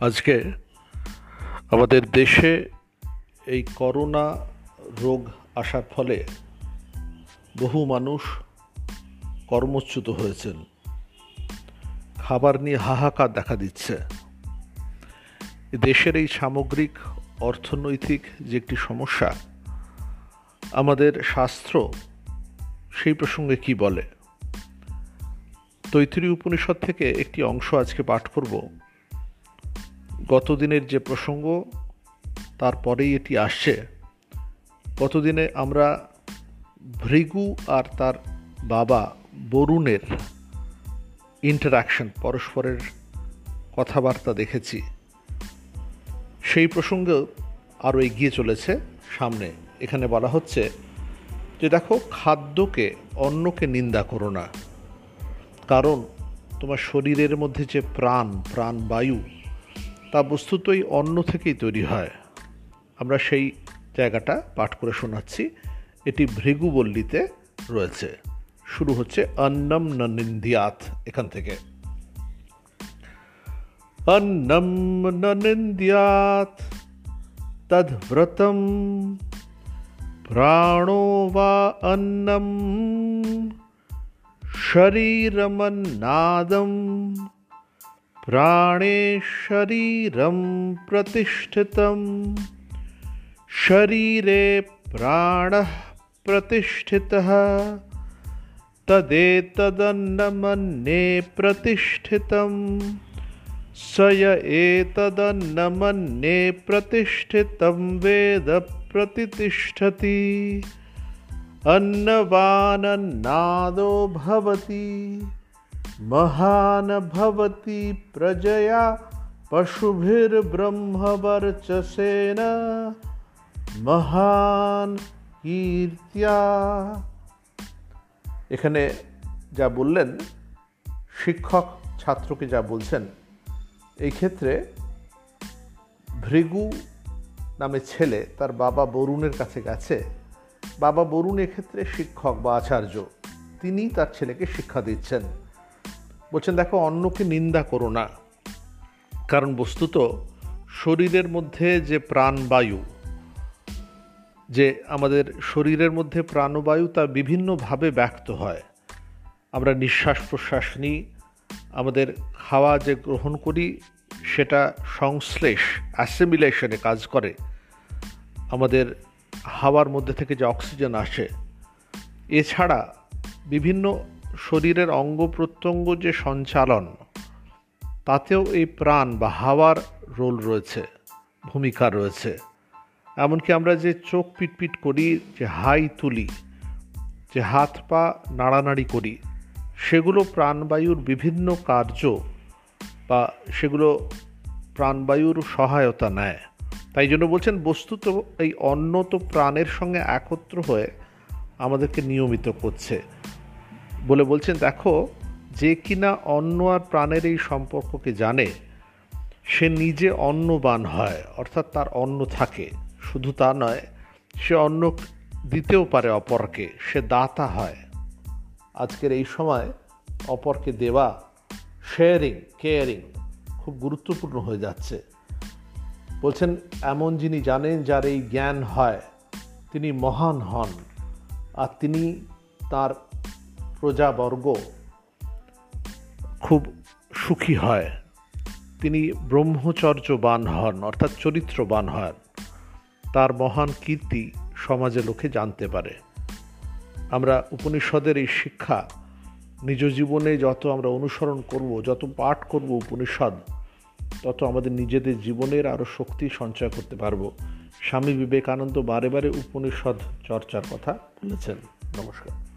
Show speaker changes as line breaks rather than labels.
আজকে আমাদের দেশে এই করোনা রোগ আসার ফলে বহু মানুষ কর্মচ্যুত হয়েছেন। খাবার নিয়ে হাহাকার দেখা দিচ্ছে। দেশের এই সামগ্রিক, অর্থনৈতিক যে একটি সমস্যা, আমাদের শাস্ত্র সেই প্রসঙ্গে কি বলে? তৈতৃ উপনিষদ থেকে একটি অংশ আজকে পাঠ করব। গতদিনের যে প্রসঙ্গ, তারপরেই এটি আসছে। গতদিনে আমরা ভৃগু আর তার বাবা বরুণের ইন্টারাকশন পরস্পরের কথাবার্তা দেখেছি। সেই প্রসঙ্গে আরও এগিয়ে চলেছে সামনে। এখানে বলা হচ্ছে যে, দেখো, খাদ্যকে অন্যকে নিন্দা করো না। কারণ তোমার শরীরের মধ্যে যে প্রাণ প্রাণ বায়ু তা বস্তুতই অন্য থেকেই তৈরি হয়। আমরা সেই জায়গাটা পাঠ করে শোনাচ্ছি। এটি ভৃগুবল্লীতে রয়েছে। শুরু হচ্ছে অন্নম ননিন্দিয়াত এখান থেকে। অন্নম ননিন্দিয়াত তদ্ব্রতম প্রাণো বা অন্নম শরীরমন্নাদম प्राणे शरीरं प्रतिष्ठितं। शरीरे प्राणः प्रतिष्ठितः। तदेतदन्नमन्ये प्रतिष्ठितं। स य एतदन्नमन्ये प्रतिष्ठितं वेद प्रतितिष्ठति। अन्नवानन्नादो भवति। महान भवति प्रजया पशुभिर्ब्रह्मवर्चसेन মহান কীর্তিয়া এখানে যা বললেন শিক্ষক ছাত্রকে যা বলছেন এই ক্ষেত্রে ভৃগু নামে ছেলে তার বাবা বরুণের কাছে গেছে বাবা বরুণ এক্ষেত্রে শিক্ষক বা আচার্য তিনি তার ছেলেকে শিক্ষা দিচ্ছেন বলছেন, দেখো, অন্যকে নিন্দা করো না। কারণ বস্তুত শরীরের মধ্যে যে প্রাণবায়ু, যে আমাদের শরীরের মধ্যে প্রাণবায়ু তা বিভিন্নভাবে ব্যক্ত হয়। আমরা নিঃশ্বাস প্রশ্বাস নিই, আমাদের খাওয়া যে গ্রহণ করি, সেটা সংশ্লেষ, অ্যাসিমিলেশনে কাজ করে। আমাদের হাওয়ার মধ্যে থেকে যে অক্সিজেন আসে, এছাড়া বিভিন্ন শরীরের অঙ্গ প্রত্যঙ্গ যে সঞ্চালন, তাতেও এই প্রাণ বা হাওয়ার রোল রয়েছে, ভূমিকা রয়েছে। এমনকি আমরা যে চোখ পিটপিট করি, যে হাই তুলি, যে হাত পা নাড়ানাড়ি করি, সেগুলো প্রাণবায়ুর বিভিন্ন কার্য বা সেগুলো প্রাণবায়ুর সহায়তা নেয়। তাই জন্য বলছেন, বস্তুত এই অন্ন তো প্রাণের সঙ্গে একত্র হয়ে আমাদেরকে নিয়মিত করছে। বলে বলছেন, দেখো, যে কিনা অন্ন আর প্রাণের এই সম্পর্ককে জানে, সে নিজে অন্নবান হয়, অর্থাৎ তার অন্ন থাকে। শুধু তা নয়, সে অন্ন দিতেও পারে অপরকে, সে দাতা হয়। আজকের এই সময় অপরকে দেওয়া শেয়ারিং কেয়ারিং খুব গুরুত্বপূর্ণ হয়ে যাচ্ছে। বলছেন, এমন যিনি জানেন যার এই জ্ঞান হয়, তিনি মহান হন, আর তিনি তার প্রজাবর্গ খুব সুখী হয়। তিনি ব্রহ্মচর্যবান হন, অর্থাৎ চরিত্রবান হন। তার মহান কীর্তি সমাজে লোকে জানতে পারে। আমরা উপনিষদের এই শিক্ষা নিজ জীবনে যত আমরা অনুসরণ করব, যত পাঠ করব উপনিষদ, তত আমাদের নিজেদের জীবনের আরও শক্তি সঞ্চয় করতে পারব। স্বামী বিবেকানন্দ বারে বারে উপনিষদ চর্চার কথা বলেছেন। নমস্কার।